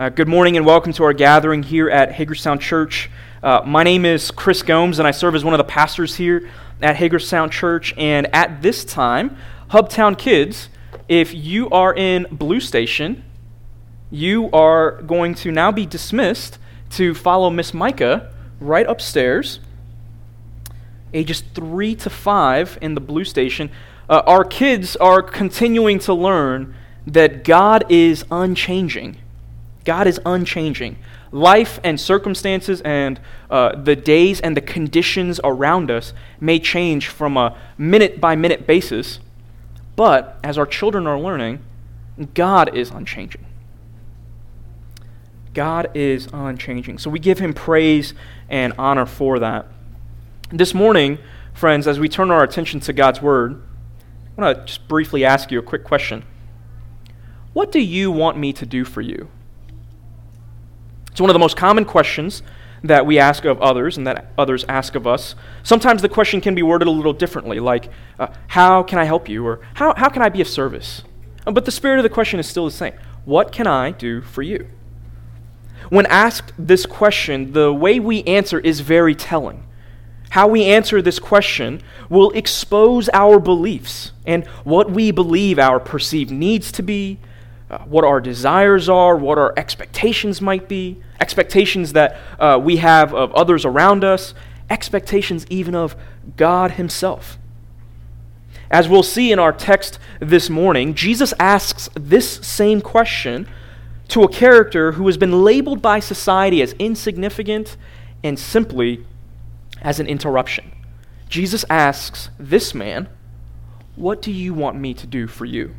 Uh, good morning and welcome to our gathering here at Hagerstown Church. Uh, my name is Chris Gomes, and I serve as one of the pastors here at Hagerstown Church. And at this time, Hubtown kids, if you are in Blue Station, you are going to now be dismissed to follow Miss Micah right upstairs, ages three to five in the Blue Station. Uh, our kids are continuing to learn that God is unchanging God is unchanging. Life and circumstances and uh, the days and the conditions around us may change from a minute by minute basis, but as our children are learning, God is unchanging. God is unchanging. So we give him praise and honor for that. This morning, friends, as we turn our attention to God's word, I want to just briefly ask you a quick question. What do you want me to do for you? It's one of the most common questions that we ask of others and that others ask of us. Sometimes the question can be worded a little differently, like, uh, How can I help you? or How, how can I be of service? Uh, but the spirit of the question is still the same What can I do for you? When asked this question, the way we answer is very telling. How we answer this question will expose our beliefs and what we believe our perceived needs to be, uh, what our desires are, what our expectations might be, expectations that uh, we have of others around us, expectations even of God Himself. As we'll see in our text this morning, Jesus asks this same question to a character who has been labeled by society as insignificant and simply as an interruption. Jesus asks this man, What do you want me to do for you?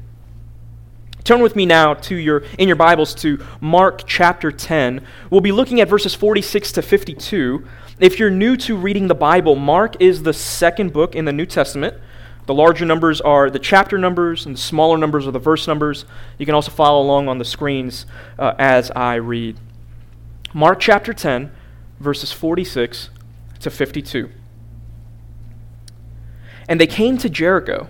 Turn with me now to your in your Bibles to Mark chapter 10. We'll be looking at verses 46 to 52. If you're new to reading the Bible, Mark is the second book in the New Testament. The larger numbers are the chapter numbers, and the smaller numbers are the verse numbers. You can also follow along on the screens uh, as I read. Mark chapter 10, verses 46 to 52. And they came to Jericho.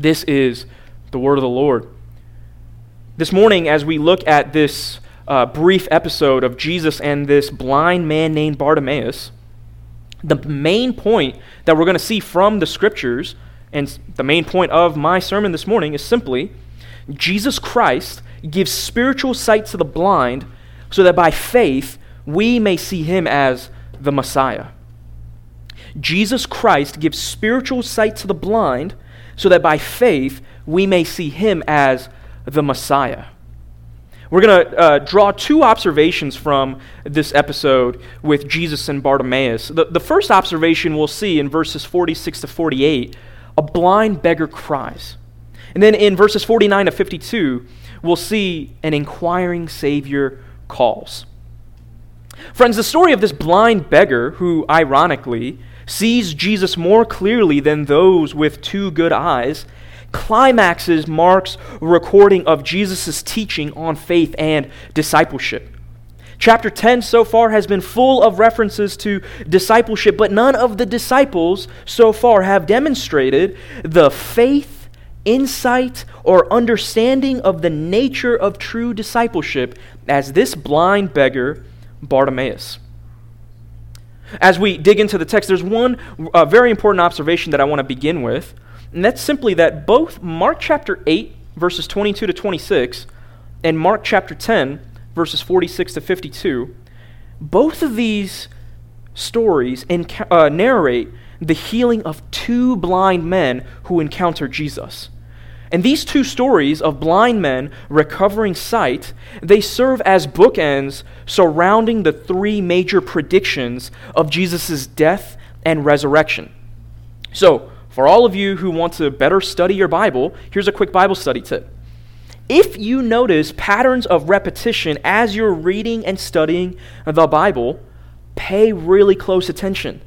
This is the word of the Lord. This morning, as we look at this uh, brief episode of Jesus and this blind man named Bartimaeus, the main point that we're going to see from the scriptures, and the main point of my sermon this morning, is simply Jesus Christ gives spiritual sight to the blind so that by faith we may see him as the Messiah. Jesus Christ gives spiritual sight to the blind so that by faith we may see him as the Messiah. We're going to uh, draw two observations from this episode with Jesus and Bartimaeus. The, the first observation we'll see in verses 46 to 48 a blind beggar cries. And then in verses 49 to 52, we'll see an inquiring Savior calls. Friends, the story of this blind beggar, who ironically sees Jesus more clearly than those with two good eyes, climaxes Mark's recording of Jesus' teaching on faith and discipleship. Chapter 10 so far has been full of references to discipleship, but none of the disciples so far have demonstrated the faith, insight, or understanding of the nature of true discipleship as this blind beggar, Bartimaeus. As we dig into the text, there's one uh, very important observation that I want to begin with, and that's simply that both Mark chapter 8, verses 22 to 26, and Mark chapter 10, verses 46 to 52, both of these stories uh, narrate the healing of two blind men who encounter Jesus. And these two stories of blind men recovering sight, they serve as bookends surrounding the three major predictions of Jesus' death and resurrection. So, for all of you who want to better study your Bible, here's a quick Bible study tip. If you notice patterns of repetition as you're reading and studying the Bible, pay really close attention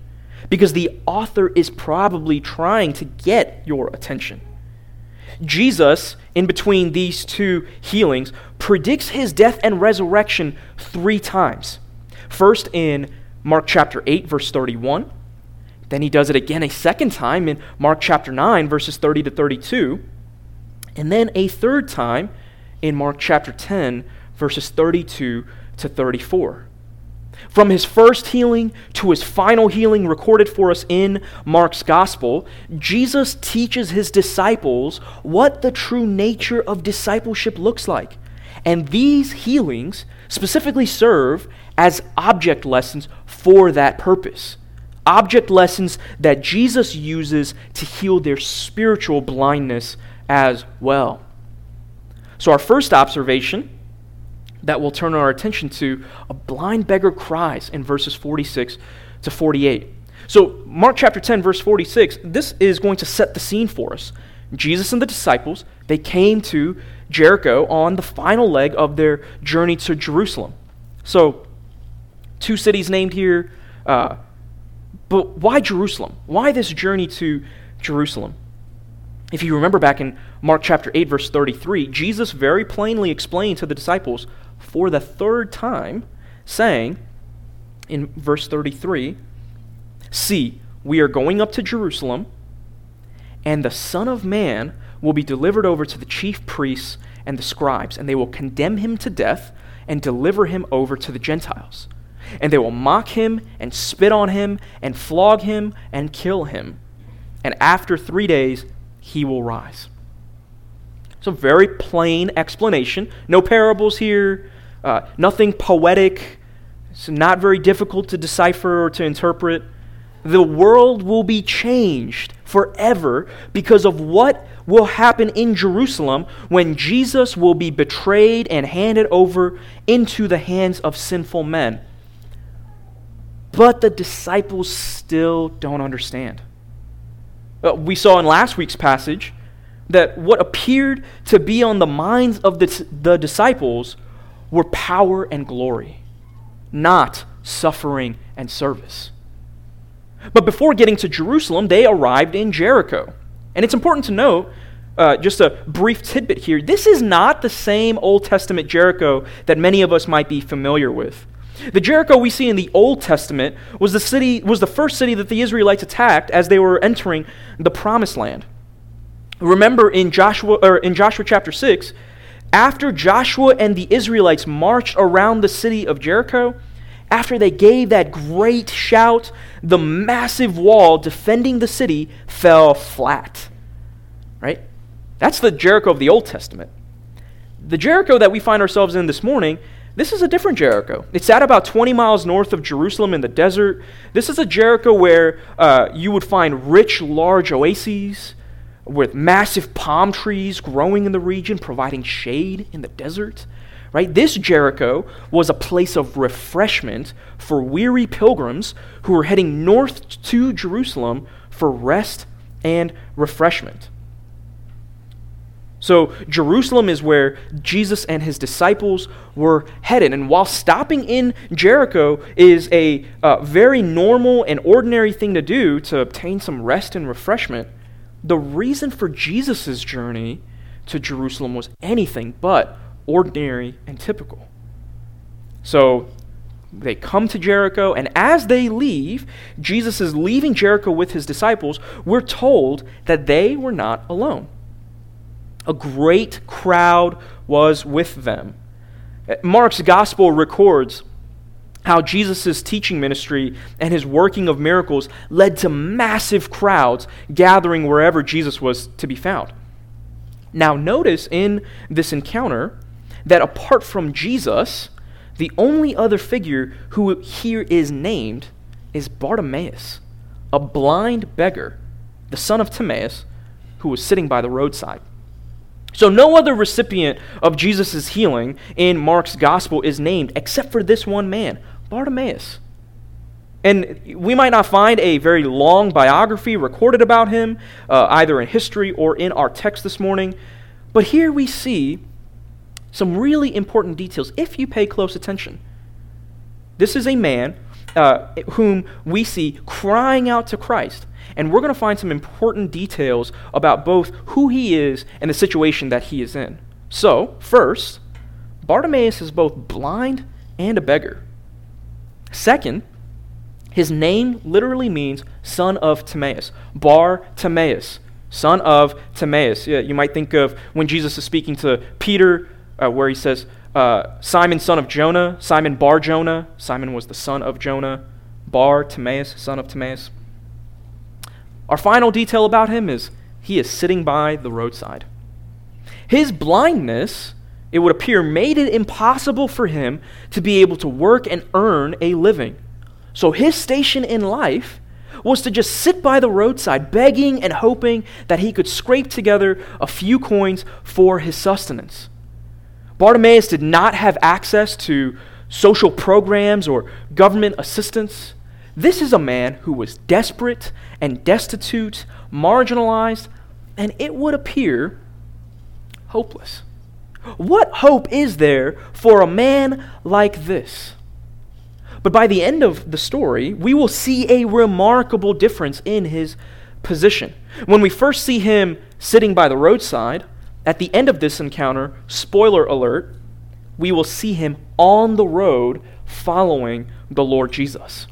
because the author is probably trying to get your attention. Jesus, in between these two healings, predicts his death and resurrection three times. First in Mark chapter 8, verse 31. Then he does it again a second time in Mark chapter 9, verses 30 to 32. And then a third time in Mark chapter 10, verses 32 to 34. From his first healing to his final healing recorded for us in Mark's gospel, Jesus teaches his disciples what the true nature of discipleship looks like. And these healings specifically serve as object lessons for that purpose. Object lessons that Jesus uses to heal their spiritual blindness as well. So, our first observation that we'll turn our attention to a blind beggar cries in verses 46 to 48. So, Mark chapter 10, verse 46, this is going to set the scene for us. Jesus and the disciples, they came to Jericho on the final leg of their journey to Jerusalem. So, two cities named here. Uh, but why Jerusalem? Why this journey to Jerusalem? If you remember back in Mark chapter 8, verse 33, Jesus very plainly explained to the disciples for the third time, saying in verse 33 See, we are going up to Jerusalem, and the Son of Man will be delivered over to the chief priests and the scribes, and they will condemn him to death and deliver him over to the Gentiles. And they will mock him and spit on him and flog him and kill him. And after three days, he will rise. It's a very plain explanation. No parables here, uh, nothing poetic. It's not very difficult to decipher or to interpret. The world will be changed forever because of what will happen in Jerusalem when Jesus will be betrayed and handed over into the hands of sinful men. But the disciples still don't understand. Uh, we saw in last week's passage that what appeared to be on the minds of the, the disciples were power and glory, not suffering and service. But before getting to Jerusalem, they arrived in Jericho. And it's important to note, uh, just a brief tidbit here, this is not the same Old Testament Jericho that many of us might be familiar with. The Jericho we see in the Old Testament was the city was the first city that the Israelites attacked as they were entering the promised land. Remember in Joshua or in Joshua chapter 6, after Joshua and the Israelites marched around the city of Jericho, after they gave that great shout, the massive wall defending the city fell flat. Right? That's the Jericho of the Old Testament. The Jericho that we find ourselves in this morning, this is a different Jericho. It's at about 20 miles north of Jerusalem in the desert. This is a Jericho where uh, you would find rich, large oases with massive palm trees growing in the region, providing shade in the desert. Right? This Jericho was a place of refreshment for weary pilgrims who were heading north to Jerusalem for rest and refreshment. So, Jerusalem is where Jesus and his disciples were headed. And while stopping in Jericho is a uh, very normal and ordinary thing to do to obtain some rest and refreshment, the reason for Jesus' journey to Jerusalem was anything but ordinary and typical. So they come to Jericho, and as they leave, Jesus is leaving Jericho with his disciples. We're told that they were not alone. A great crowd was with them. Mark's gospel records how Jesus' teaching ministry and his working of miracles led to massive crowds gathering wherever Jesus was to be found. Now, notice in this encounter that apart from Jesus, the only other figure who here is named is Bartimaeus, a blind beggar, the son of Timaeus, who was sitting by the roadside. So, no other recipient of Jesus' healing in Mark's gospel is named except for this one man, Bartimaeus. And we might not find a very long biography recorded about him, uh, either in history or in our text this morning, but here we see some really important details if you pay close attention. This is a man uh, whom we see crying out to Christ. And we're going to find some important details about both who he is and the situation that he is in. So, first, Bartimaeus is both blind and a beggar. Second, his name literally means son of Timaeus. Bar Timaeus, son of Timaeus. Yeah, you might think of when Jesus is speaking to Peter, uh, where he says, uh, Simon, son of Jonah, Simon Bar Jonah. Simon was the son of Jonah. Bar Timaeus, son of Timaeus. Our final detail about him is he is sitting by the roadside. His blindness, it would appear, made it impossible for him to be able to work and earn a living. So his station in life was to just sit by the roadside, begging and hoping that he could scrape together a few coins for his sustenance. Bartimaeus did not have access to social programs or government assistance. This is a man who was desperate and destitute, marginalized, and it would appear hopeless. What hope is there for a man like this? But by the end of the story, we will see a remarkable difference in his position. When we first see him sitting by the roadside, at the end of this encounter, spoiler alert, we will see him on the road following the Lord Jesus.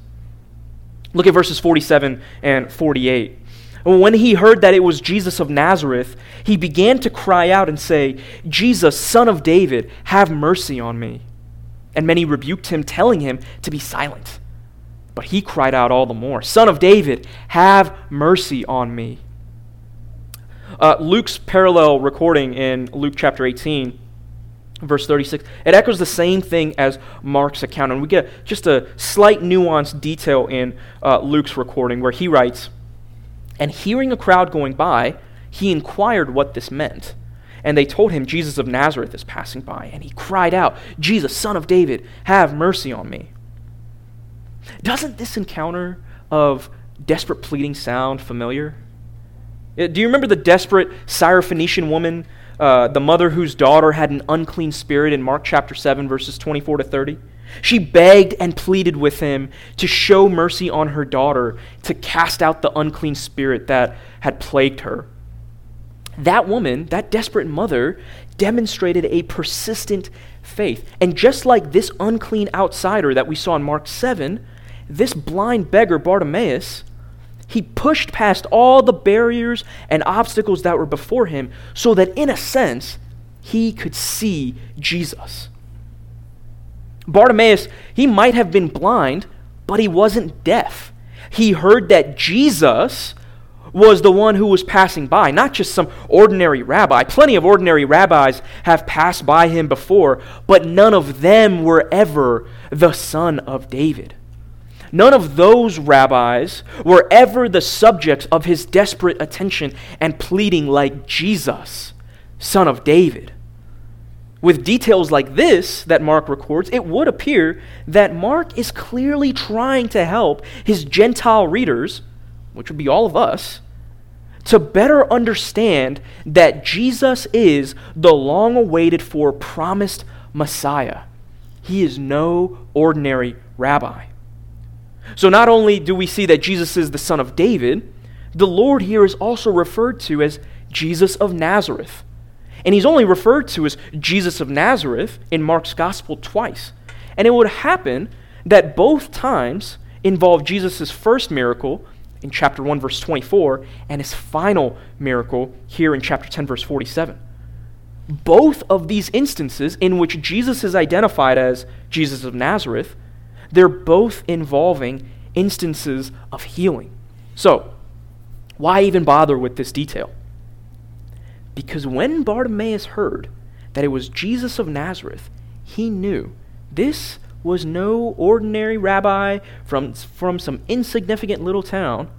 Look at verses 47 and 48. When he heard that it was Jesus of Nazareth, he began to cry out and say, Jesus, son of David, have mercy on me. And many rebuked him, telling him to be silent. But he cried out all the more, Son of David, have mercy on me. Uh, Luke's parallel recording in Luke chapter 18 verse 36 it echoes the same thing as mark's account and we get just a slight nuanced detail in uh, luke's recording where he writes and hearing a crowd going by he inquired what this meant. And they told him jesus of nazareth is passing by. And he cried out jesus son of david have mercy on me. Doesn't this encounter of desperate pleading sound familiar? Uh, do you remember the desperate syrophoenician woman uh, the mother whose daughter had an unclean spirit in Mark chapter 7, verses 24 to 30. She begged and pleaded with him to show mercy on her daughter, to cast out the unclean spirit that had plagued her. That woman, that desperate mother, demonstrated a persistent faith. And just like this unclean outsider that we saw in Mark 7, this blind beggar, Bartimaeus, he pushed past all the barriers and obstacles that were before him so that, in a sense, he could see Jesus. Bartimaeus, he might have been blind, but he wasn't deaf. He heard that Jesus was the one who was passing by, not just some ordinary rabbi. Plenty of ordinary rabbis have passed by him before, but none of them were ever the son of David. None of those rabbis were ever the subjects of his desperate attention and pleading like Jesus, son of David. With details like this that Mark records, it would appear that Mark is clearly trying to help his Gentile readers, which would be all of us, to better understand that Jesus is the long awaited for promised Messiah. He is no ordinary rabbi. So not only do we see that Jesus is the son of David, the Lord here is also referred to as Jesus of Nazareth. And he's only referred to as Jesus of Nazareth in Mark's gospel twice. And it would happen that both times involve Jesus' first miracle in chapter 1, verse 24, and his final miracle here in chapter 10, verse 47. Both of these instances in which Jesus is identified as Jesus of Nazareth they're both involving instances of healing. So, why even bother with this detail? Because when Bartimaeus heard that it was Jesus of Nazareth, he knew this was no ordinary rabbi from, from some insignificant little town.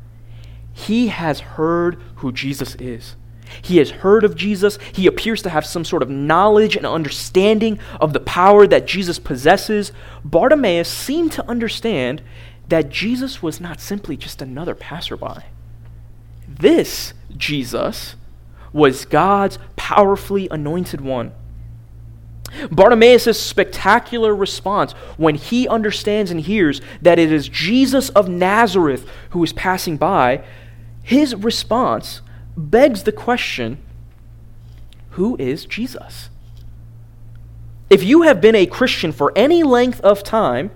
He has heard who Jesus is. He has heard of Jesus. He appears to have some sort of knowledge and understanding of the power that Jesus possesses. Bartimaeus seemed to understand that Jesus was not simply just another passerby. This Jesus was God's powerfully anointed one. Bartimaeus' spectacular response when he understands and hears that it is Jesus of Nazareth who is passing by, his response begs the question who is Jesus? If you have been a Christian for any length of time,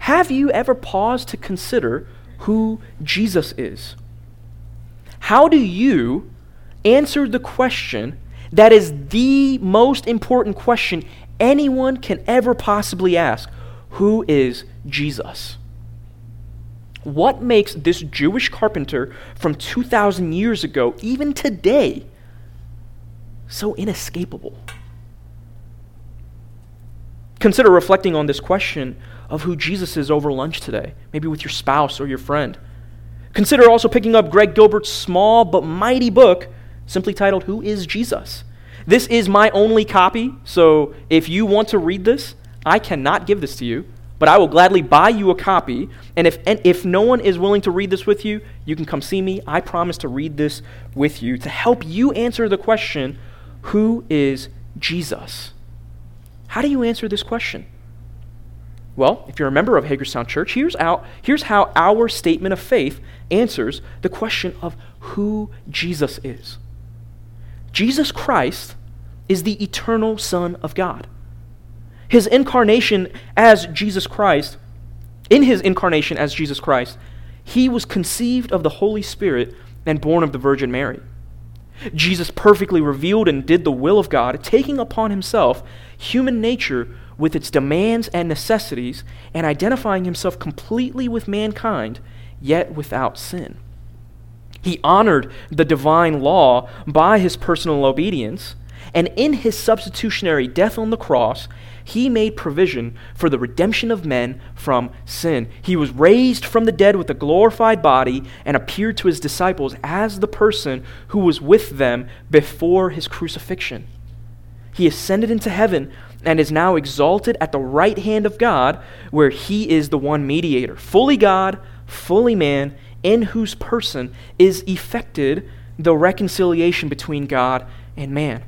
have you ever paused to consider who Jesus is? How do you answer the question that is the most important question anyone can ever possibly ask Who is Jesus? What makes this Jewish carpenter from 2,000 years ago, even today, so inescapable? Consider reflecting on this question of who Jesus is over lunch today, maybe with your spouse or your friend. Consider also picking up Greg Gilbert's small but mighty book, simply titled Who is Jesus? This is my only copy, so if you want to read this, I cannot give this to you but I will gladly buy you a copy. And if, and if no one is willing to read this with you, you can come see me. I promise to read this with you to help you answer the question who is Jesus? How do you answer this question? Well, if you're a member of Hagerstown Church, here's, out, here's how our statement of faith answers the question of who Jesus is. Jesus Christ is the eternal Son of God. His incarnation as Jesus Christ, in his incarnation as Jesus Christ, he was conceived of the Holy Spirit and born of the Virgin Mary. Jesus perfectly revealed and did the will of God, taking upon himself human nature with its demands and necessities, and identifying himself completely with mankind, yet without sin. He honored the divine law by his personal obedience, and in his substitutionary death on the cross, he made provision for the redemption of men from sin. He was raised from the dead with a glorified body and appeared to his disciples as the person who was with them before his crucifixion. He ascended into heaven and is now exalted at the right hand of God, where he is the one mediator, fully God, fully man, in whose person is effected the reconciliation between God and man.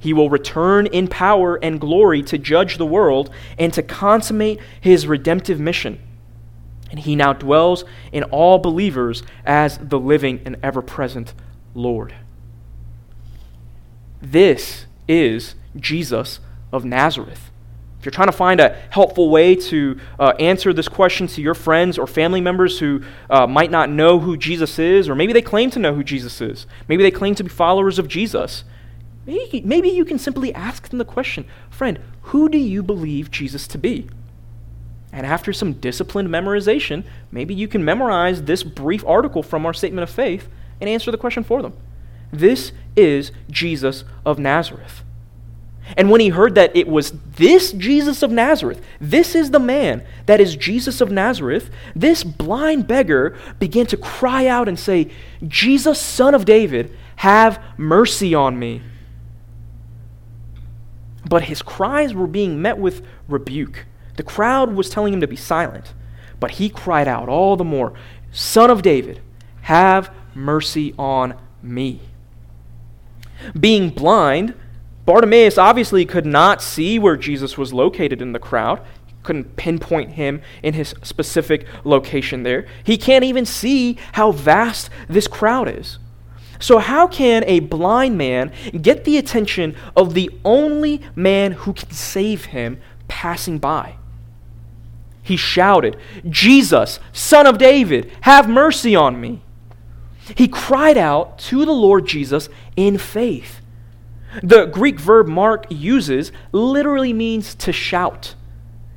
He will return in power and glory to judge the world and to consummate his redemptive mission. And he now dwells in all believers as the living and ever present Lord. This is Jesus of Nazareth. If you're trying to find a helpful way to uh, answer this question to your friends or family members who uh, might not know who Jesus is, or maybe they claim to know who Jesus is, maybe they claim to be followers of Jesus, Maybe, maybe you can simply ask them the question Friend, who do you believe Jesus to be? And after some disciplined memorization, maybe you can memorize this brief article from our statement of faith and answer the question for them. This is Jesus of Nazareth. And when he heard that it was this Jesus of Nazareth, this is the man that is Jesus of Nazareth, this blind beggar began to cry out and say, Jesus, son of David, have mercy on me. But his cries were being met with rebuke. The crowd was telling him to be silent, but he cried out all the more, Son of David, have mercy on me. Being blind, Bartimaeus obviously could not see where Jesus was located in the crowd. He couldn't pinpoint him in his specific location there. He can't even see how vast this crowd is. So, how can a blind man get the attention of the only man who can save him passing by? He shouted, Jesus, son of David, have mercy on me. He cried out to the Lord Jesus in faith. The Greek verb Mark uses literally means to shout.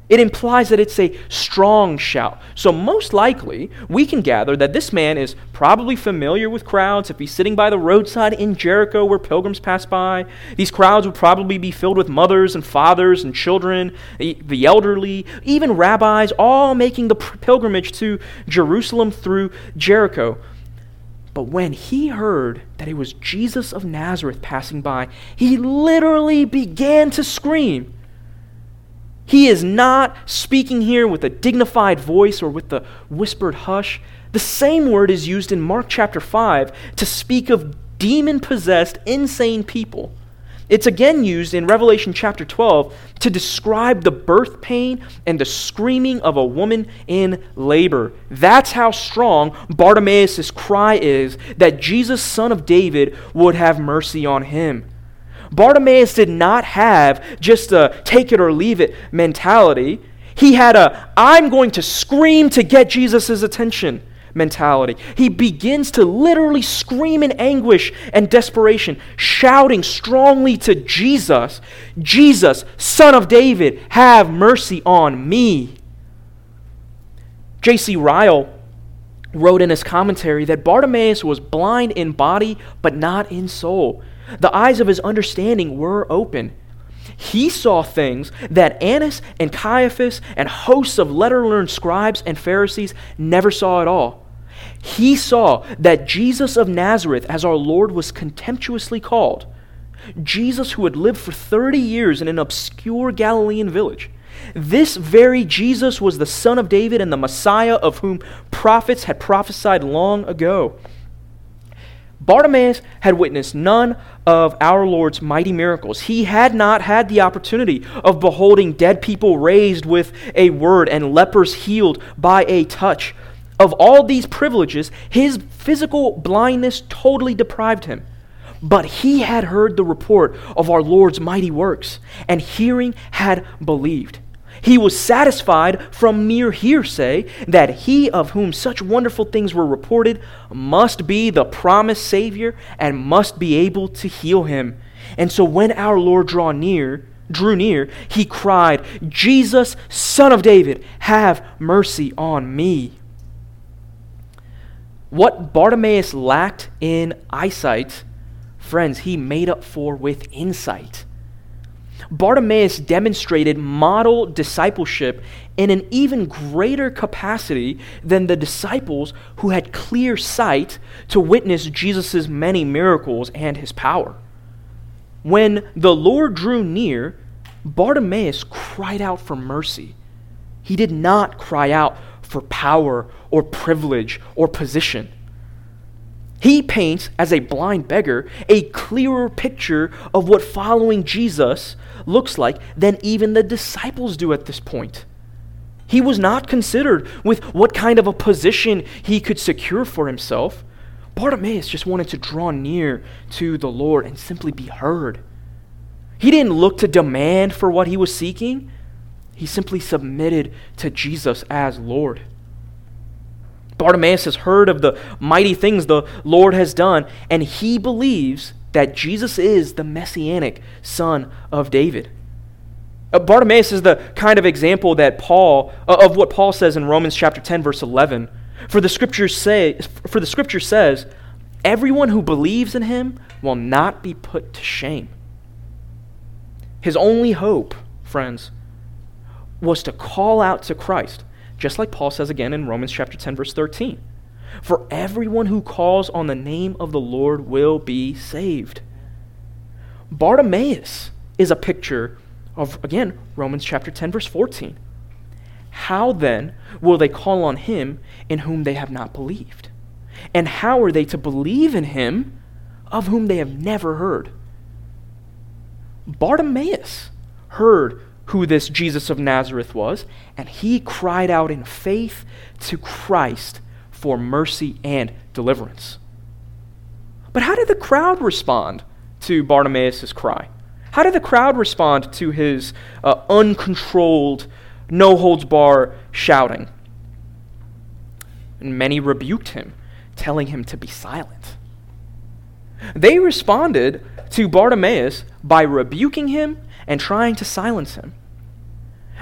It implies that it's a strong shout. So, most likely, we can gather that this man is probably familiar with crowds. If he's sitting by the roadside in Jericho where pilgrims pass by, these crowds would probably be filled with mothers and fathers and children, the elderly, even rabbis, all making the pilgrimage to Jerusalem through Jericho. But when he heard that it was Jesus of Nazareth passing by, he literally began to scream. He is not speaking here with a dignified voice or with the whispered hush. The same word is used in Mark chapter 5 to speak of demon possessed, insane people. It's again used in Revelation chapter 12 to describe the birth pain and the screaming of a woman in labor. That's how strong Bartimaeus' cry is that Jesus, son of David, would have mercy on him. Bartimaeus did not have just a take it or leave it mentality. He had a I'm going to scream to get Jesus' attention mentality. He begins to literally scream in anguish and desperation, shouting strongly to Jesus, Jesus, son of David, have mercy on me. J.C. Ryle wrote in his commentary that Bartimaeus was blind in body but not in soul. The eyes of his understanding were open. He saw things that Annas and Caiaphas and hosts of letter learned scribes and Pharisees never saw at all. He saw that Jesus of Nazareth, as our Lord was contemptuously called, Jesus who had lived for 30 years in an obscure Galilean village, this very Jesus was the Son of David and the Messiah of whom prophets had prophesied long ago. Bartimaeus had witnessed none of our Lord's mighty miracles. He had not had the opportunity of beholding dead people raised with a word and lepers healed by a touch. Of all these privileges, his physical blindness totally deprived him. But he had heard the report of our Lord's mighty works, and hearing had believed. He was satisfied from mere hearsay that he of whom such wonderful things were reported must be the promised Savior and must be able to heal him. And so when our Lord drew near, drew near, he cried, Jesus, son of David, have mercy on me. What Bartimaeus lacked in eyesight, friends, he made up for with insight. Bartimaeus demonstrated model discipleship in an even greater capacity than the disciples who had clear sight to witness Jesus' many miracles and his power. When the Lord drew near, Bartimaeus cried out for mercy. He did not cry out for power or privilege or position. He paints, as a blind beggar, a clearer picture of what following Jesus looks like than even the disciples do at this point. He was not considered with what kind of a position he could secure for himself. Bartimaeus just wanted to draw near to the Lord and simply be heard. He didn't look to demand for what he was seeking, he simply submitted to Jesus as Lord. Bartimaeus has heard of the mighty things the Lord has done, and he believes that Jesus is the messianic son of David. Uh, Bartimaeus is the kind of example that Paul uh, of what Paul says in Romans chapter 10 verse 11. For the scriptures say for the scripture says, everyone who believes in him will not be put to shame. His only hope, friends, was to call out to Christ just like Paul says again in Romans chapter 10 verse 13. For everyone who calls on the name of the Lord will be saved. Bartimaeus is a picture of again Romans chapter 10 verse 14. How then will they call on him in whom they have not believed? And how are they to believe in him of whom they have never heard? Bartimaeus heard who this Jesus of Nazareth was, and he cried out in faith to Christ for mercy and deliverance. But how did the crowd respond to Bartimaeus' cry? How did the crowd respond to his uh, uncontrolled, no holds bar shouting? And many rebuked him, telling him to be silent. They responded to Bartimaeus by rebuking him and trying to silence him.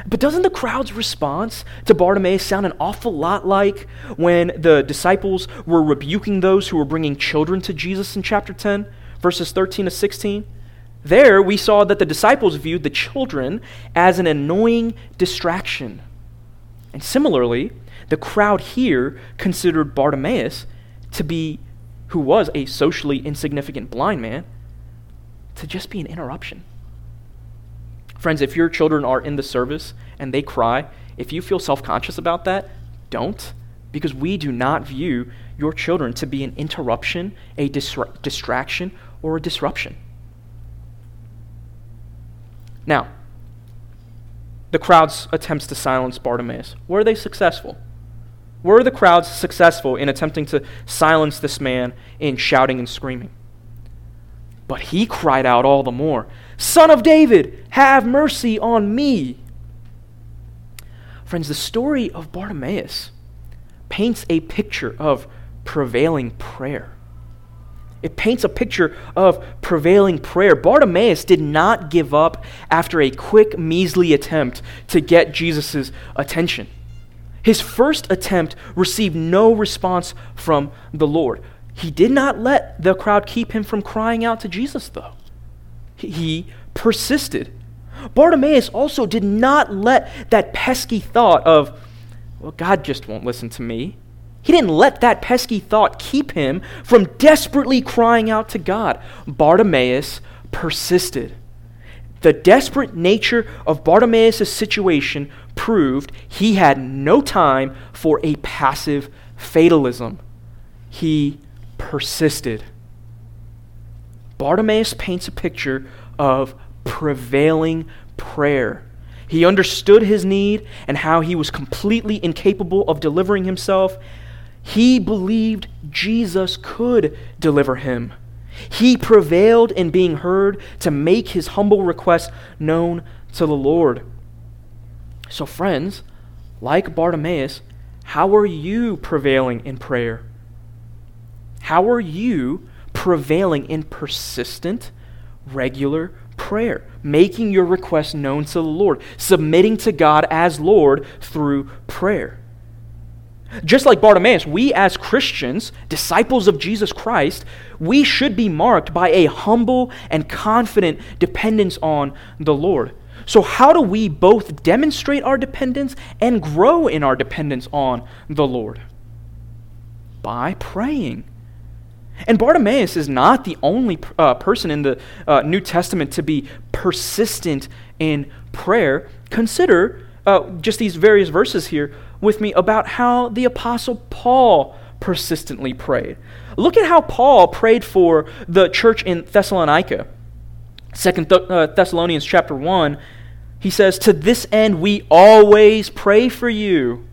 But doesn't the crowd's response to Bartimaeus sound an awful lot like when the disciples were rebuking those who were bringing children to Jesus in chapter 10, verses 13 to 16? There, we saw that the disciples viewed the children as an annoying distraction. And similarly, the crowd here considered Bartimaeus to be, who was a socially insignificant blind man, to just be an interruption. Friends, if your children are in the service and they cry, if you feel self conscious about that, don't, because we do not view your children to be an interruption, a distra- distraction, or a disruption. Now, the crowd's attempts to silence Bartimaeus, were they successful? Were the crowds successful in attempting to silence this man in shouting and screaming? But he cried out all the more, Son of David, have mercy on me. Friends, the story of Bartimaeus paints a picture of prevailing prayer. It paints a picture of prevailing prayer. Bartimaeus did not give up after a quick, measly attempt to get Jesus' attention. His first attempt received no response from the Lord. He did not let the crowd keep him from crying out to Jesus, though. He persisted. Bartimaeus also did not let that pesky thought of, well, God just won't listen to me. He didn't let that pesky thought keep him from desperately crying out to God. Bartimaeus persisted. The desperate nature of Bartimaeus' situation proved he had no time for a passive fatalism. He persisted. Bartimaeus paints a picture of prevailing prayer. He understood his need and how he was completely incapable of delivering himself. He believed Jesus could deliver him. He prevailed in being heard to make his humble request known to the Lord. So, friends, like Bartimaeus, how are you prevailing in prayer? How are you prevailing in persistent, regular prayer, making your request known to the Lord, submitting to God as Lord through prayer? Just like Bartimaeus, we as Christians, disciples of Jesus Christ, we should be marked by a humble and confident dependence on the Lord. So, how do we both demonstrate our dependence and grow in our dependence on the Lord? By praying. And Bartimaeus is not the only uh, person in the uh, New Testament to be persistent in prayer. Consider uh, just these various verses here with me about how the Apostle Paul persistently prayed. Look at how Paul prayed for the church in Thessalonica. Second uh, Thessalonians chapter 1, he says, To this end we always pray for you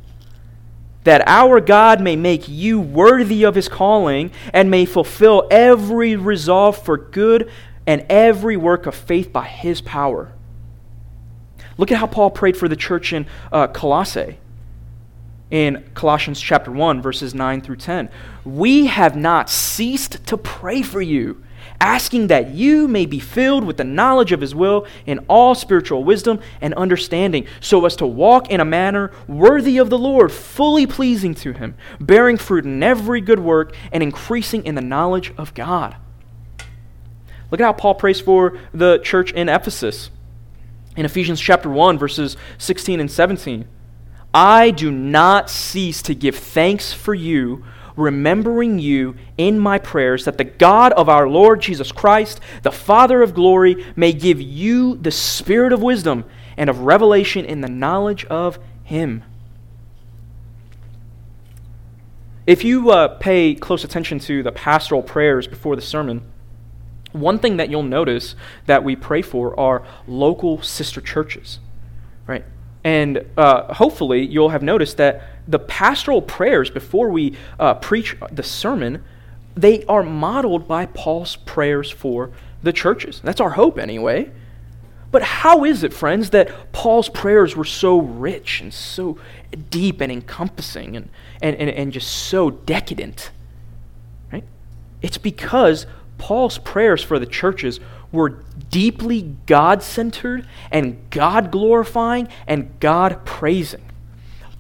that our God may make you worthy of his calling and may fulfill every resolve for good and every work of faith by his power. Look at how Paul prayed for the church in uh, Colossae. In Colossians chapter 1, verses 9 through 10. We have not ceased to pray for you asking that you may be filled with the knowledge of his will in all spiritual wisdom and understanding, so as to walk in a manner worthy of the Lord, fully pleasing to him, bearing fruit in every good work, and increasing in the knowledge of God. Look at how Paul prays for the church in Ephesus. In Ephesians chapter 1, verses 16 and 17. I do not cease to give thanks for you remembering you in my prayers, that the God of our Lord Jesus Christ, the Father of glory, may give you the spirit of wisdom and of revelation in the knowledge of Him. If you uh, pay close attention to the pastoral prayers before the sermon, one thing that you'll notice that we pray for are local sister churches? And uh, hopefully, you'll have noticed that the pastoral prayers before we uh, preach the sermon, they are modeled by Paul's prayers for the churches. That's our hope, anyway. But how is it, friends, that Paul's prayers were so rich and so deep and encompassing and, and, and, and just so decadent? Right? It's because Paul's prayers for the churches were deeply God centered and God glorifying and God praising.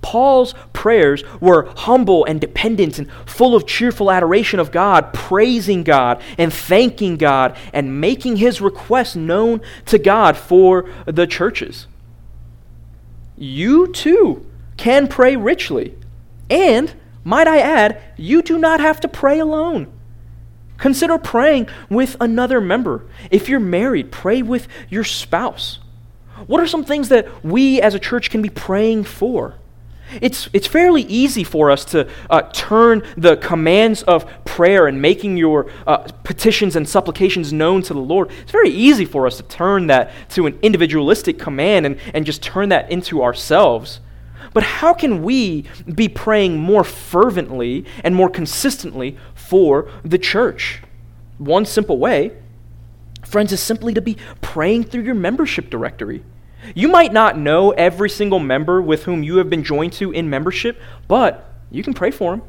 Paul's prayers were humble and dependent and full of cheerful adoration of God, praising God and thanking God and making his requests known to God for the churches. You too can pray richly. And, might I add, you do not have to pray alone. Consider praying with another member. If you're married, pray with your spouse. What are some things that we as a church can be praying for? It's, it's fairly easy for us to uh, turn the commands of prayer and making your uh, petitions and supplications known to the Lord. It's very easy for us to turn that to an individualistic command and, and just turn that into ourselves. But how can we be praying more fervently and more consistently for the church? One simple way, friends, is simply to be praying through your membership directory. You might not know every single member with whom you have been joined to in membership, but you can pray for them.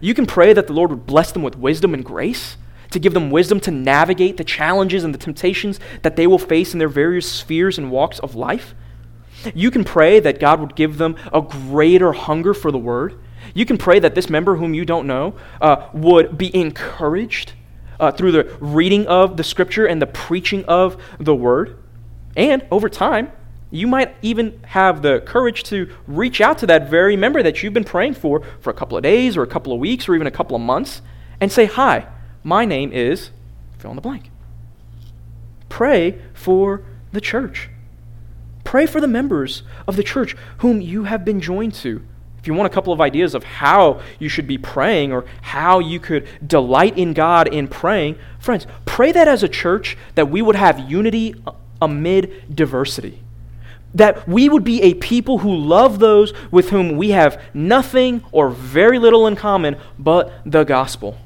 You can pray that the Lord would bless them with wisdom and grace, to give them wisdom to navigate the challenges and the temptations that they will face in their various spheres and walks of life. You can pray that God would give them a greater hunger for the word. You can pray that this member whom you don't know uh, would be encouraged uh, through the reading of the scripture and the preaching of the word. And over time, you might even have the courage to reach out to that very member that you've been praying for for a couple of days or a couple of weeks or even a couple of months and say, Hi, my name is fill in the blank. Pray for the church. Pray for the members of the church whom you have been joined to. If you want a couple of ideas of how you should be praying or how you could delight in God in praying, friends, pray that as a church that we would have unity amid diversity. That we would be a people who love those with whom we have nothing or very little in common but the gospel.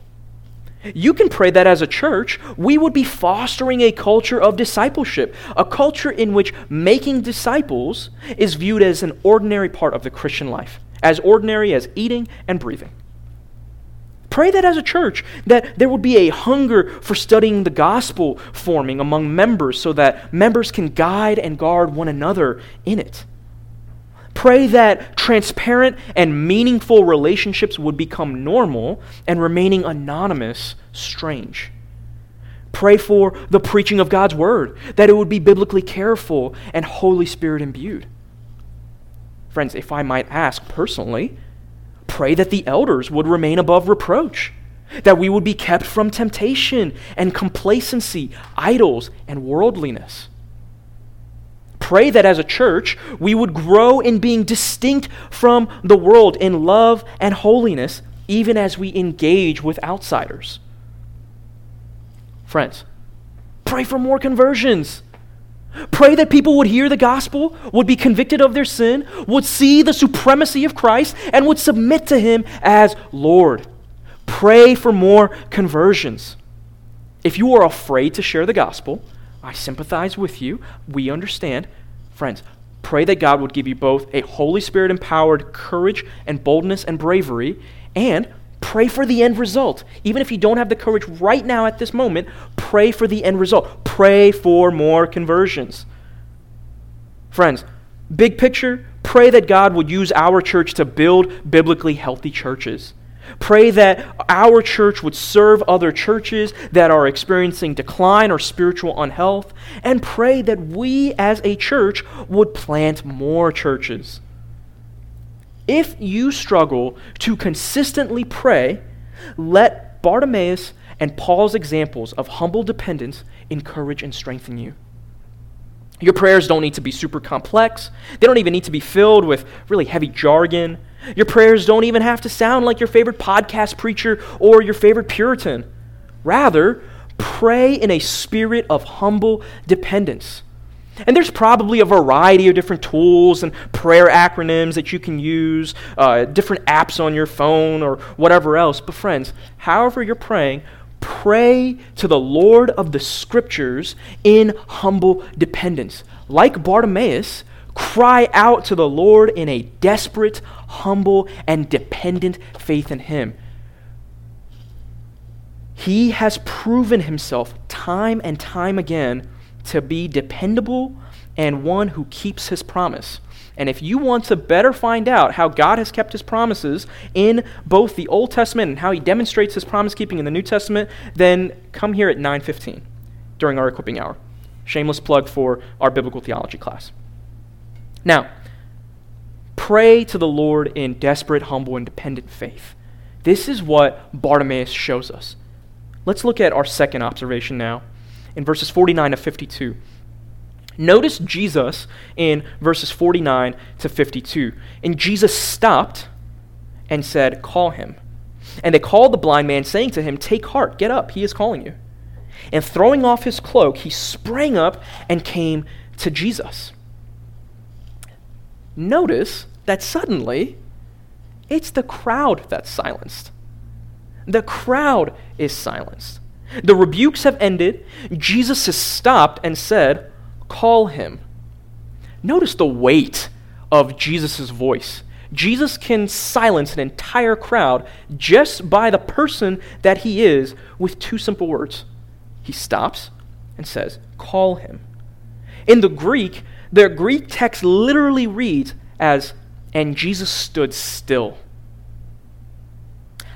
You can pray that as a church, we would be fostering a culture of discipleship, a culture in which making disciples is viewed as an ordinary part of the Christian life, as ordinary as eating and breathing. Pray that as a church, that there would be a hunger for studying the gospel forming among members so that members can guide and guard one another in it. Pray that transparent and meaningful relationships would become normal and remaining anonymous strange. Pray for the preaching of God's word, that it would be biblically careful and Holy Spirit imbued. Friends, if I might ask personally, pray that the elders would remain above reproach, that we would be kept from temptation and complacency, idols, and worldliness pray that as a church, we would grow in being distinct from the world in love and holiness, even as we engage with outsiders. Friends, pray for more conversions. Pray that people would hear the gospel, would be convicted of their sin, would see the supremacy of Christ, and would submit to him as Lord. Pray for more conversions. If you are afraid to share the gospel, I sympathize with you. We understand. Friends, pray that God would give you both a Holy Spirit empowered courage and boldness and bravery, and pray for the end result. Even if you don't have the courage right now at this moment, pray for the end result. Pray for more conversions. Friends, big picture, pray that God would use our church to build biblically healthy churches. Pray that our church would serve other churches that are experiencing decline or spiritual unhealth, and pray that we as a church would plant more churches. If you struggle to consistently pray, let Bartimaeus and Paul's examples of humble dependence encourage and strengthen you. Your prayers don't need to be super complex. They don't even need to be filled with really heavy jargon. Your prayers don't even have to sound like your favorite podcast preacher or your favorite Puritan. Rather, pray in a spirit of humble dependence. And there's probably a variety of different tools and prayer acronyms that you can use, uh, different apps on your phone or whatever else. But, friends, however you're praying, pray to the Lord of the Scriptures in humble dependence. Like Bartimaeus, cry out to the Lord in a desperate, humble, and dependent faith in Him. He has proven himself time and time again to be dependable and one who keeps his promise. And if you want to better find out how God has kept his promises in both the Old Testament and how he demonstrates his promise keeping in the New Testament, then come here at 9:15 during our equipping hour. Shameless plug for our biblical theology class. Now, pray to the Lord in desperate, humble, and dependent faith. This is what Bartimaeus shows us. Let's look at our second observation now in verses 49 to 52. Notice Jesus in verses 49 to 52. And Jesus stopped and said, Call him. And they called the blind man, saying to him, Take heart, get up, he is calling you. And throwing off his cloak, he sprang up and came to Jesus. Notice that suddenly it's the crowd that's silenced. The crowd is silenced. The rebukes have ended. Jesus has stopped and said, Call him. Notice the weight of Jesus' voice. Jesus can silence an entire crowd just by the person that he is with two simple words. He stops and says, Call him. In the Greek, the Greek text literally reads as, And Jesus stood still.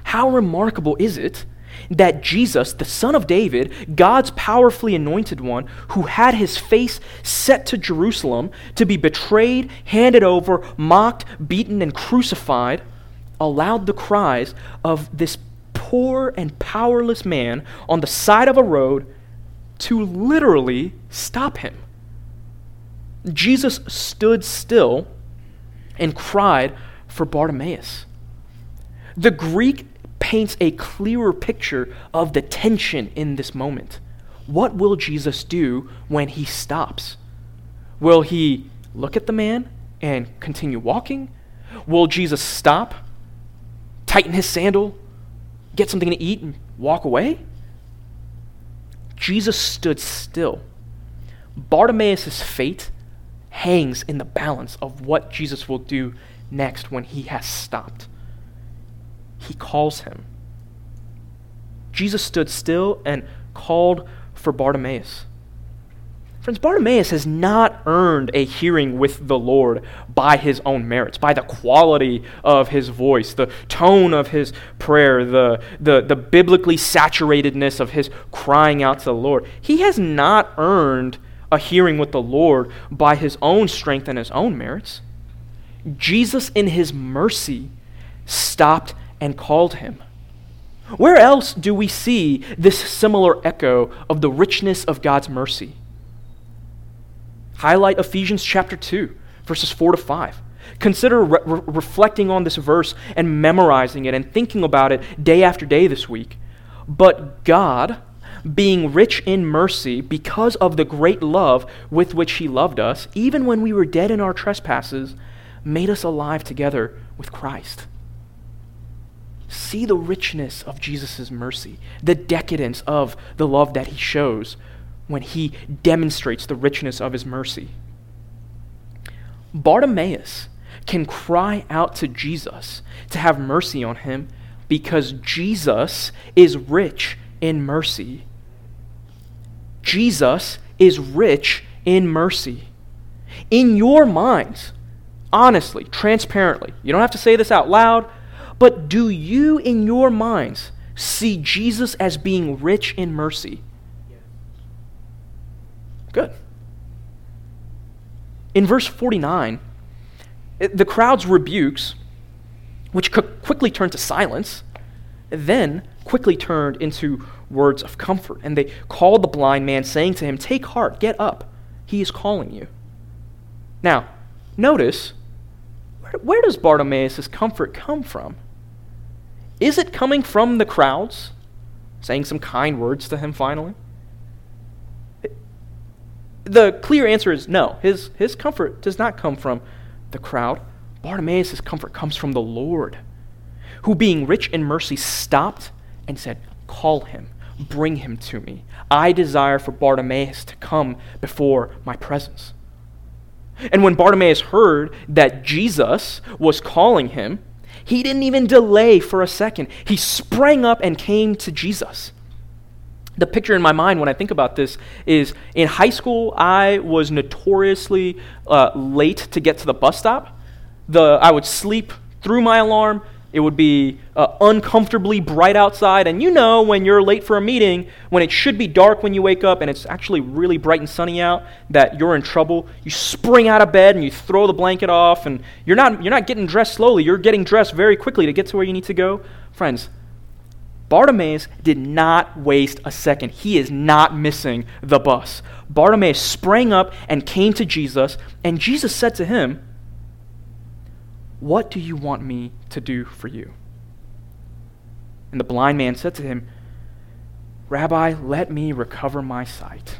How remarkable is it that Jesus, the Son of David, God's powerfully anointed one, who had his face set to Jerusalem to be betrayed, handed over, mocked, beaten, and crucified, allowed the cries of this poor and powerless man on the side of a road to literally stop him. Jesus stood still and cried for Bartimaeus. The Greek paints a clearer picture of the tension in this moment. What will Jesus do when he stops? Will he look at the man and continue walking? Will Jesus stop, tighten his sandal, get something to eat, and walk away? Jesus stood still. Bartimaeus' fate hangs in the balance of what Jesus will do next when he has stopped he calls him. Jesus stood still and called for Bartimaeus. Friends, Bartimaeus has not earned a hearing with the Lord by his own merits, by the quality of his voice, the tone of his prayer, the, the, the biblically saturatedness of his crying out to the Lord. He has not earned a hearing with the Lord by his own strength and his own merits. Jesus, in his mercy, stopped and called him. Where else do we see this similar echo of the richness of God's mercy? Highlight Ephesians chapter 2, verses 4 to 5. Consider re- re- reflecting on this verse and memorizing it and thinking about it day after day this week. But God, being rich in mercy because of the great love with which He loved us, even when we were dead in our trespasses, made us alive together with Christ. See the richness of Jesus' mercy, the decadence of the love that he shows when he demonstrates the richness of his mercy. Bartimaeus can cry out to Jesus to have mercy on him because Jesus is rich in mercy. Jesus is rich in mercy. In your minds, honestly, transparently, you don't have to say this out loud, but do you, in your minds, see Jesus as being rich in mercy? Good. In verse 49, the crowd's rebukes, which quickly turned to silence, then quickly turned into words of comfort. And they called the blind man, saying to him, Take heart, get up. He is calling you. Now, notice where, does Bartimaeus' comfort come from? Is it coming from the crowds, saying some kind words to him finally? The clear answer is no. His, his comfort does not come from the crowd. Bartimaeus' comfort comes from the Lord, who, being rich in mercy, stopped and said, Call him, bring him to me. I desire for Bartimaeus to come before my presence. And when Bartimaeus heard that Jesus was calling him, he didn't even delay for a second. He sprang up and came to Jesus. the picture in my mind when I think about this is in high school, I was notoriously uh, late to get to the bus stop. The, I would sleep through my alarm. It would be uh, uncomfortably bright outside. And you know, when you're late for a meeting, when it should be dark when you wake up and it's actually really bright and sunny out, that you're in trouble. You spring out of bed and you throw the blanket off, and you're not, you're not getting dressed slowly. You're getting dressed very quickly to get to where you need to go. Friends, Bartimaeus did not waste a second. He is not missing the bus. Bartimaeus sprang up and came to Jesus, and Jesus said to him, What do you want me to do for you? And the blind man said to him, Rabbi, let me recover my sight.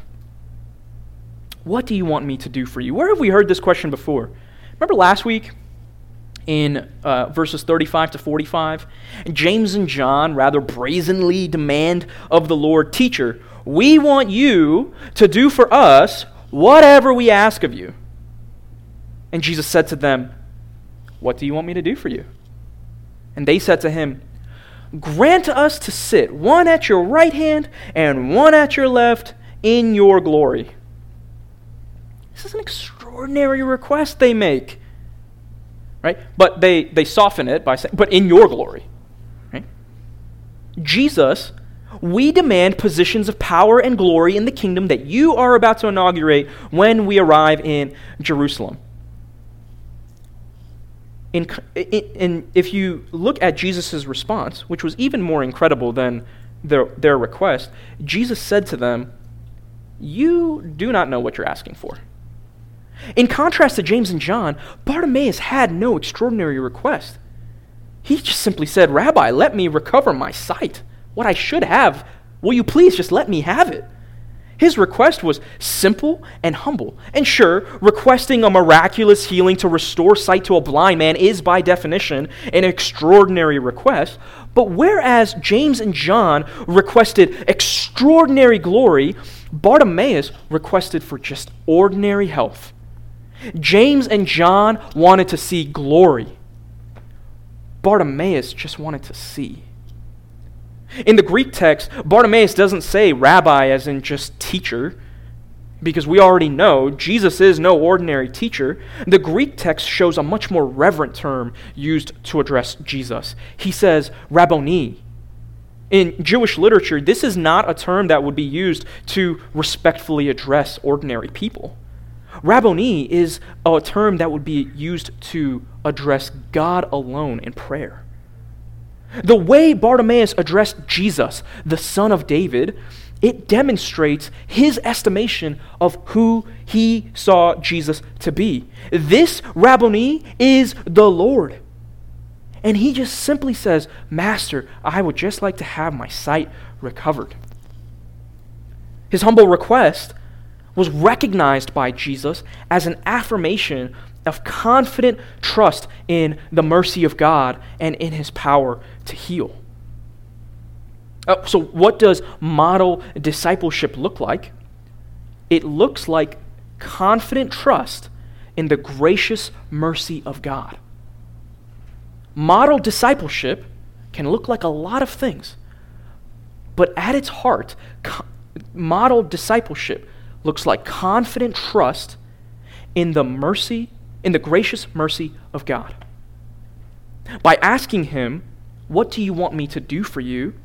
What do you want me to do for you? Where have we heard this question before? Remember last week? in uh, verses 35 to 45. James and John rather brazenly demand of the Lord, Teacher, we want you to do for us whatever we ask of you. And Jesus said to them, What do you want me to do for you? And they said to him, Grant us to sit one at your right hand and one at your left in your glory. This is an extraordinary request they make right? But they, they soften it by saying, but in your glory, right? Jesus, we demand positions of power and glory in the kingdom that you are about to inaugurate when we arrive in Jerusalem. In, in, if you look at Jesus' response, which was even more incredible than their, their request, Jesus said to them, You do not know what you're asking for. In contrast to James and John, Bartimaeus had no extraordinary request. He just simply said, Rabbi, let me recover my sight. What I should have, will you please just let me have it? His request was simple and humble. And sure, requesting a miraculous healing to restore sight to a blind man is, by definition, an extraordinary request. But whereas James and John requested extraordinary glory, Bartimaeus requested for just ordinary health James and John wanted to see glory. Bartimaeus just wanted to see. In the Greek text, Bartimaeus doesn't say rabbi as in just teacher, because we already know Jesus is no ordinary teacher. The Greek text shows a much more reverent term used to address Jesus. He says rabboni. In Jewish literature, this is not a term that would be used to respectfully address ordinary people. Rabboni is a term that would be used to address God alone in prayer. The way Bartimaeus addressed Jesus, the son of David, it demonstrates his estimation of who he saw Jesus to be. This Rabboni is the Lord. And he just simply says, Master, I would just like to have my sight recovered. His humble request was recognized by Jesus as an affirmation of confident trust in the mercy of God and in his power to heal. Uh, so, what does model discipleship look like? It looks like confident trust in the gracious mercy of God. Model discipleship can look like a lot of things, but at its heart, co- model discipleship looks like confident trust in the mercy, in the gracious mercy of God. By asking him, What do you want me to do for you?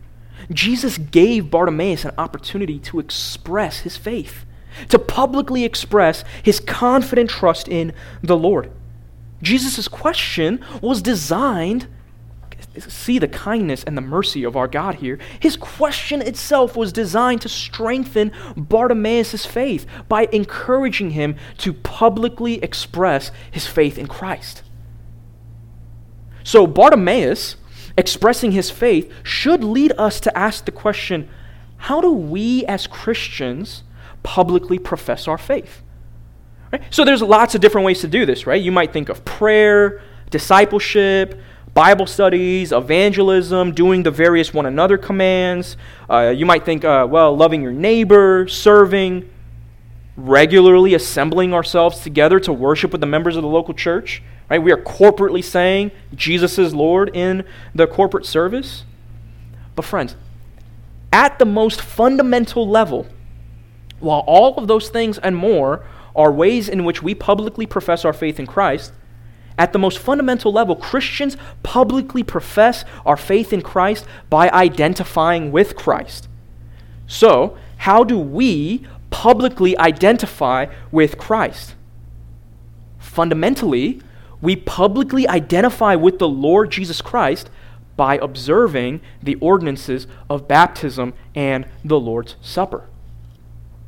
Jesus gave Bartimaeus an opportunity to express his faith, to publicly express his confident trust in the Lord. Jesus' question was designed see the kindness and the mercy of our God here. His question itself was designed to strengthen Bartimaeus' faith by encouraging him to publicly express his faith in Christ. So, Bartimaeus expressing his faith should lead us to ask the question how do we as Christians publicly profess our faith? Right? So, there's lots of different ways to do this, right? You might think of prayer, discipleship, Bible studies, evangelism, doing the various one another commands. Uh, you might think, uh, well, loving your neighbor, serving, regularly assembling ourselves together to worship with the members of the local church. Right? We are corporately saying Jesus is Lord in the corporate service. But, friends, at the most fundamental level, while all of those things and more are ways in which we publicly profess our faith in Christ, at the most fundamental level, Christians publicly profess our faith in Christ by identifying with Christ. So, how do we publicly identify with Christ? Fundamentally, we publicly identify with the Lord Jesus Christ by observing the ordinances of baptism and the Lord's Supper.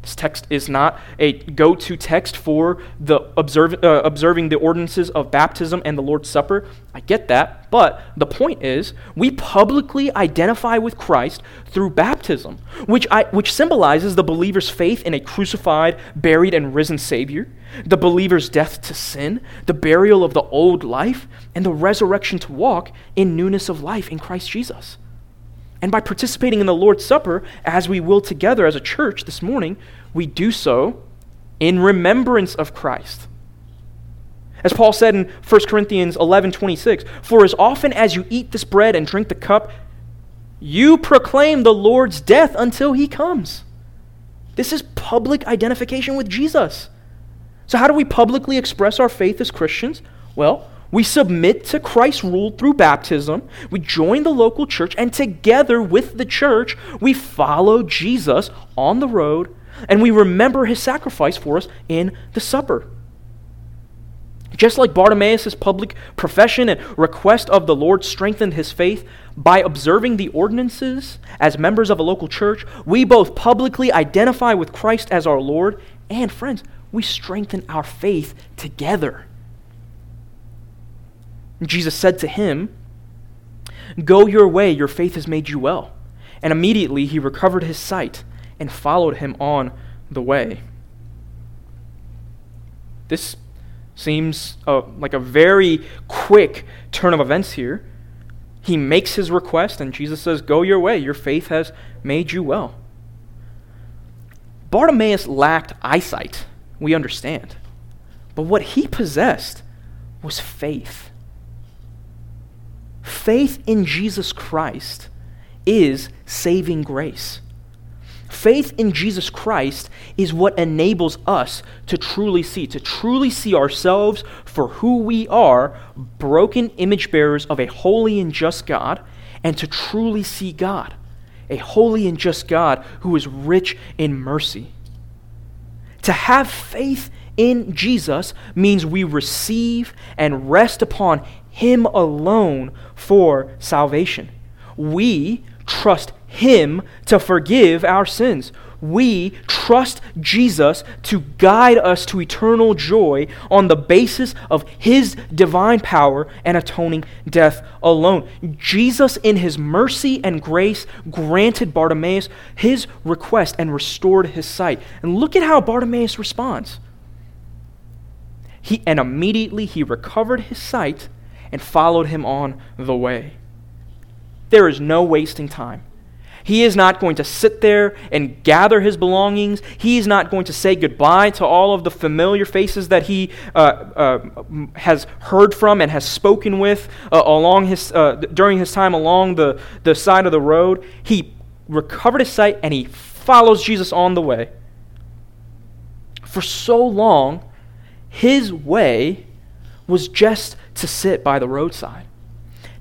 This text is not a go to text for the uh, observing the ordinances of baptism and the Lord's Supper. I get that. But the point is, we publicly identify with Christ through baptism, which, I, which symbolizes the believer's faith in a crucified, buried, and risen Savior, the believer's death to sin, the burial of the old life, and the resurrection to walk in newness of life in Christ Jesus. And by participating in the Lord's Supper, as we will together as a church this morning, we do so in remembrance of Christ. As Paul said in 1 Corinthians 11 26, For as often as you eat this bread and drink the cup, you proclaim the Lord's death until he comes. This is public identification with Jesus. So, how do we publicly express our faith as Christians? Well, we submit to Christ's rule through baptism. We join the local church, and together with the church, we follow Jesus on the road and we remember his sacrifice for us in the supper. Just like Bartimaeus' public profession and request of the Lord strengthened his faith by observing the ordinances as members of a local church, we both publicly identify with Christ as our Lord, and friends, we strengthen our faith together. Jesus said to him, Go your way, your faith has made you well. And immediately he recovered his sight and followed him on the way. This seems like a very quick turn of events here. He makes his request, and Jesus says, Go your way, your faith has made you well. Bartimaeus lacked eyesight, we understand. But what he possessed was faith. Faith in Jesus Christ is saving grace. Faith in Jesus Christ is what enables us to truly see, to truly see ourselves for who we are, broken image bearers of a holy and just God, and to truly see God, a holy and just God who is rich in mercy. To have faith in Jesus means we receive and rest upon him alone for salvation. We trust Him to forgive our sins. We trust Jesus to guide us to eternal joy on the basis of His divine power and atoning death alone. Jesus, in His mercy and grace, granted Bartimaeus his request and restored his sight. And look at how Bartimaeus responds. He, and immediately he recovered his sight and followed him on the way. There is no wasting time. He is not going to sit there and gather his belongings. He is not going to say goodbye to all of the familiar faces that he uh, uh, has heard from and has spoken with uh, along his, uh, during his time along the, the side of the road. He recovered his sight and he follows Jesus on the way. For so long, his way was just to sit by the roadside.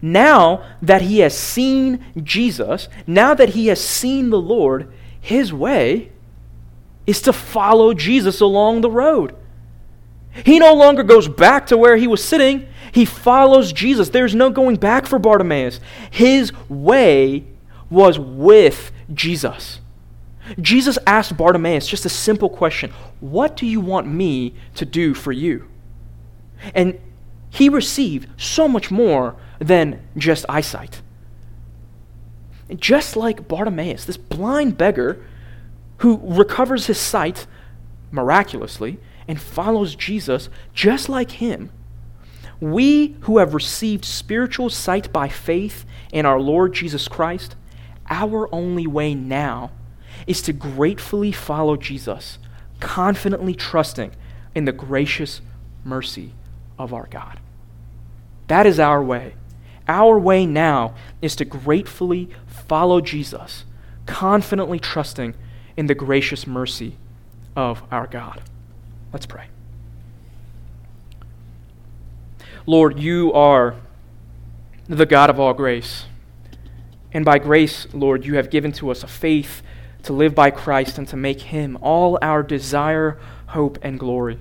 Now that he has seen Jesus, now that he has seen the Lord, his way is to follow Jesus along the road. He no longer goes back to where he was sitting. He follows Jesus. There's no going back for Bartimaeus. His way was with Jesus. Jesus asked Bartimaeus just a simple question What do you want me to do for you? And he received so much more than just eyesight. Just like Bartimaeus, this blind beggar who recovers his sight miraculously and follows Jesus just like him, we who have received spiritual sight by faith in our Lord Jesus Christ, our only way now is to gratefully follow Jesus, confidently trusting in the gracious mercy of our God. That is our way. Our way now is to gratefully follow Jesus, confidently trusting in the gracious mercy of our God. Let's pray. Lord, you are the God of all grace. And by grace, Lord, you have given to us a faith to live by Christ and to make him all our desire, hope, and glory.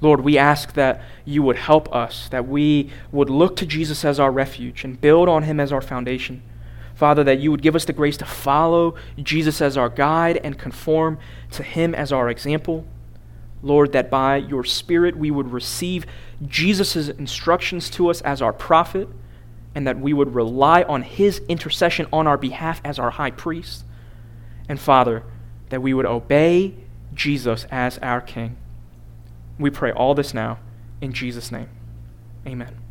Lord, we ask that you would help us, that we would look to Jesus as our refuge and build on him as our foundation. Father, that you would give us the grace to follow Jesus as our guide and conform to him as our example. Lord, that by your Spirit we would receive Jesus' instructions to us as our prophet, and that we would rely on his intercession on our behalf as our high priest. And Father, that we would obey Jesus as our King. We pray all this now in Jesus' name. Amen.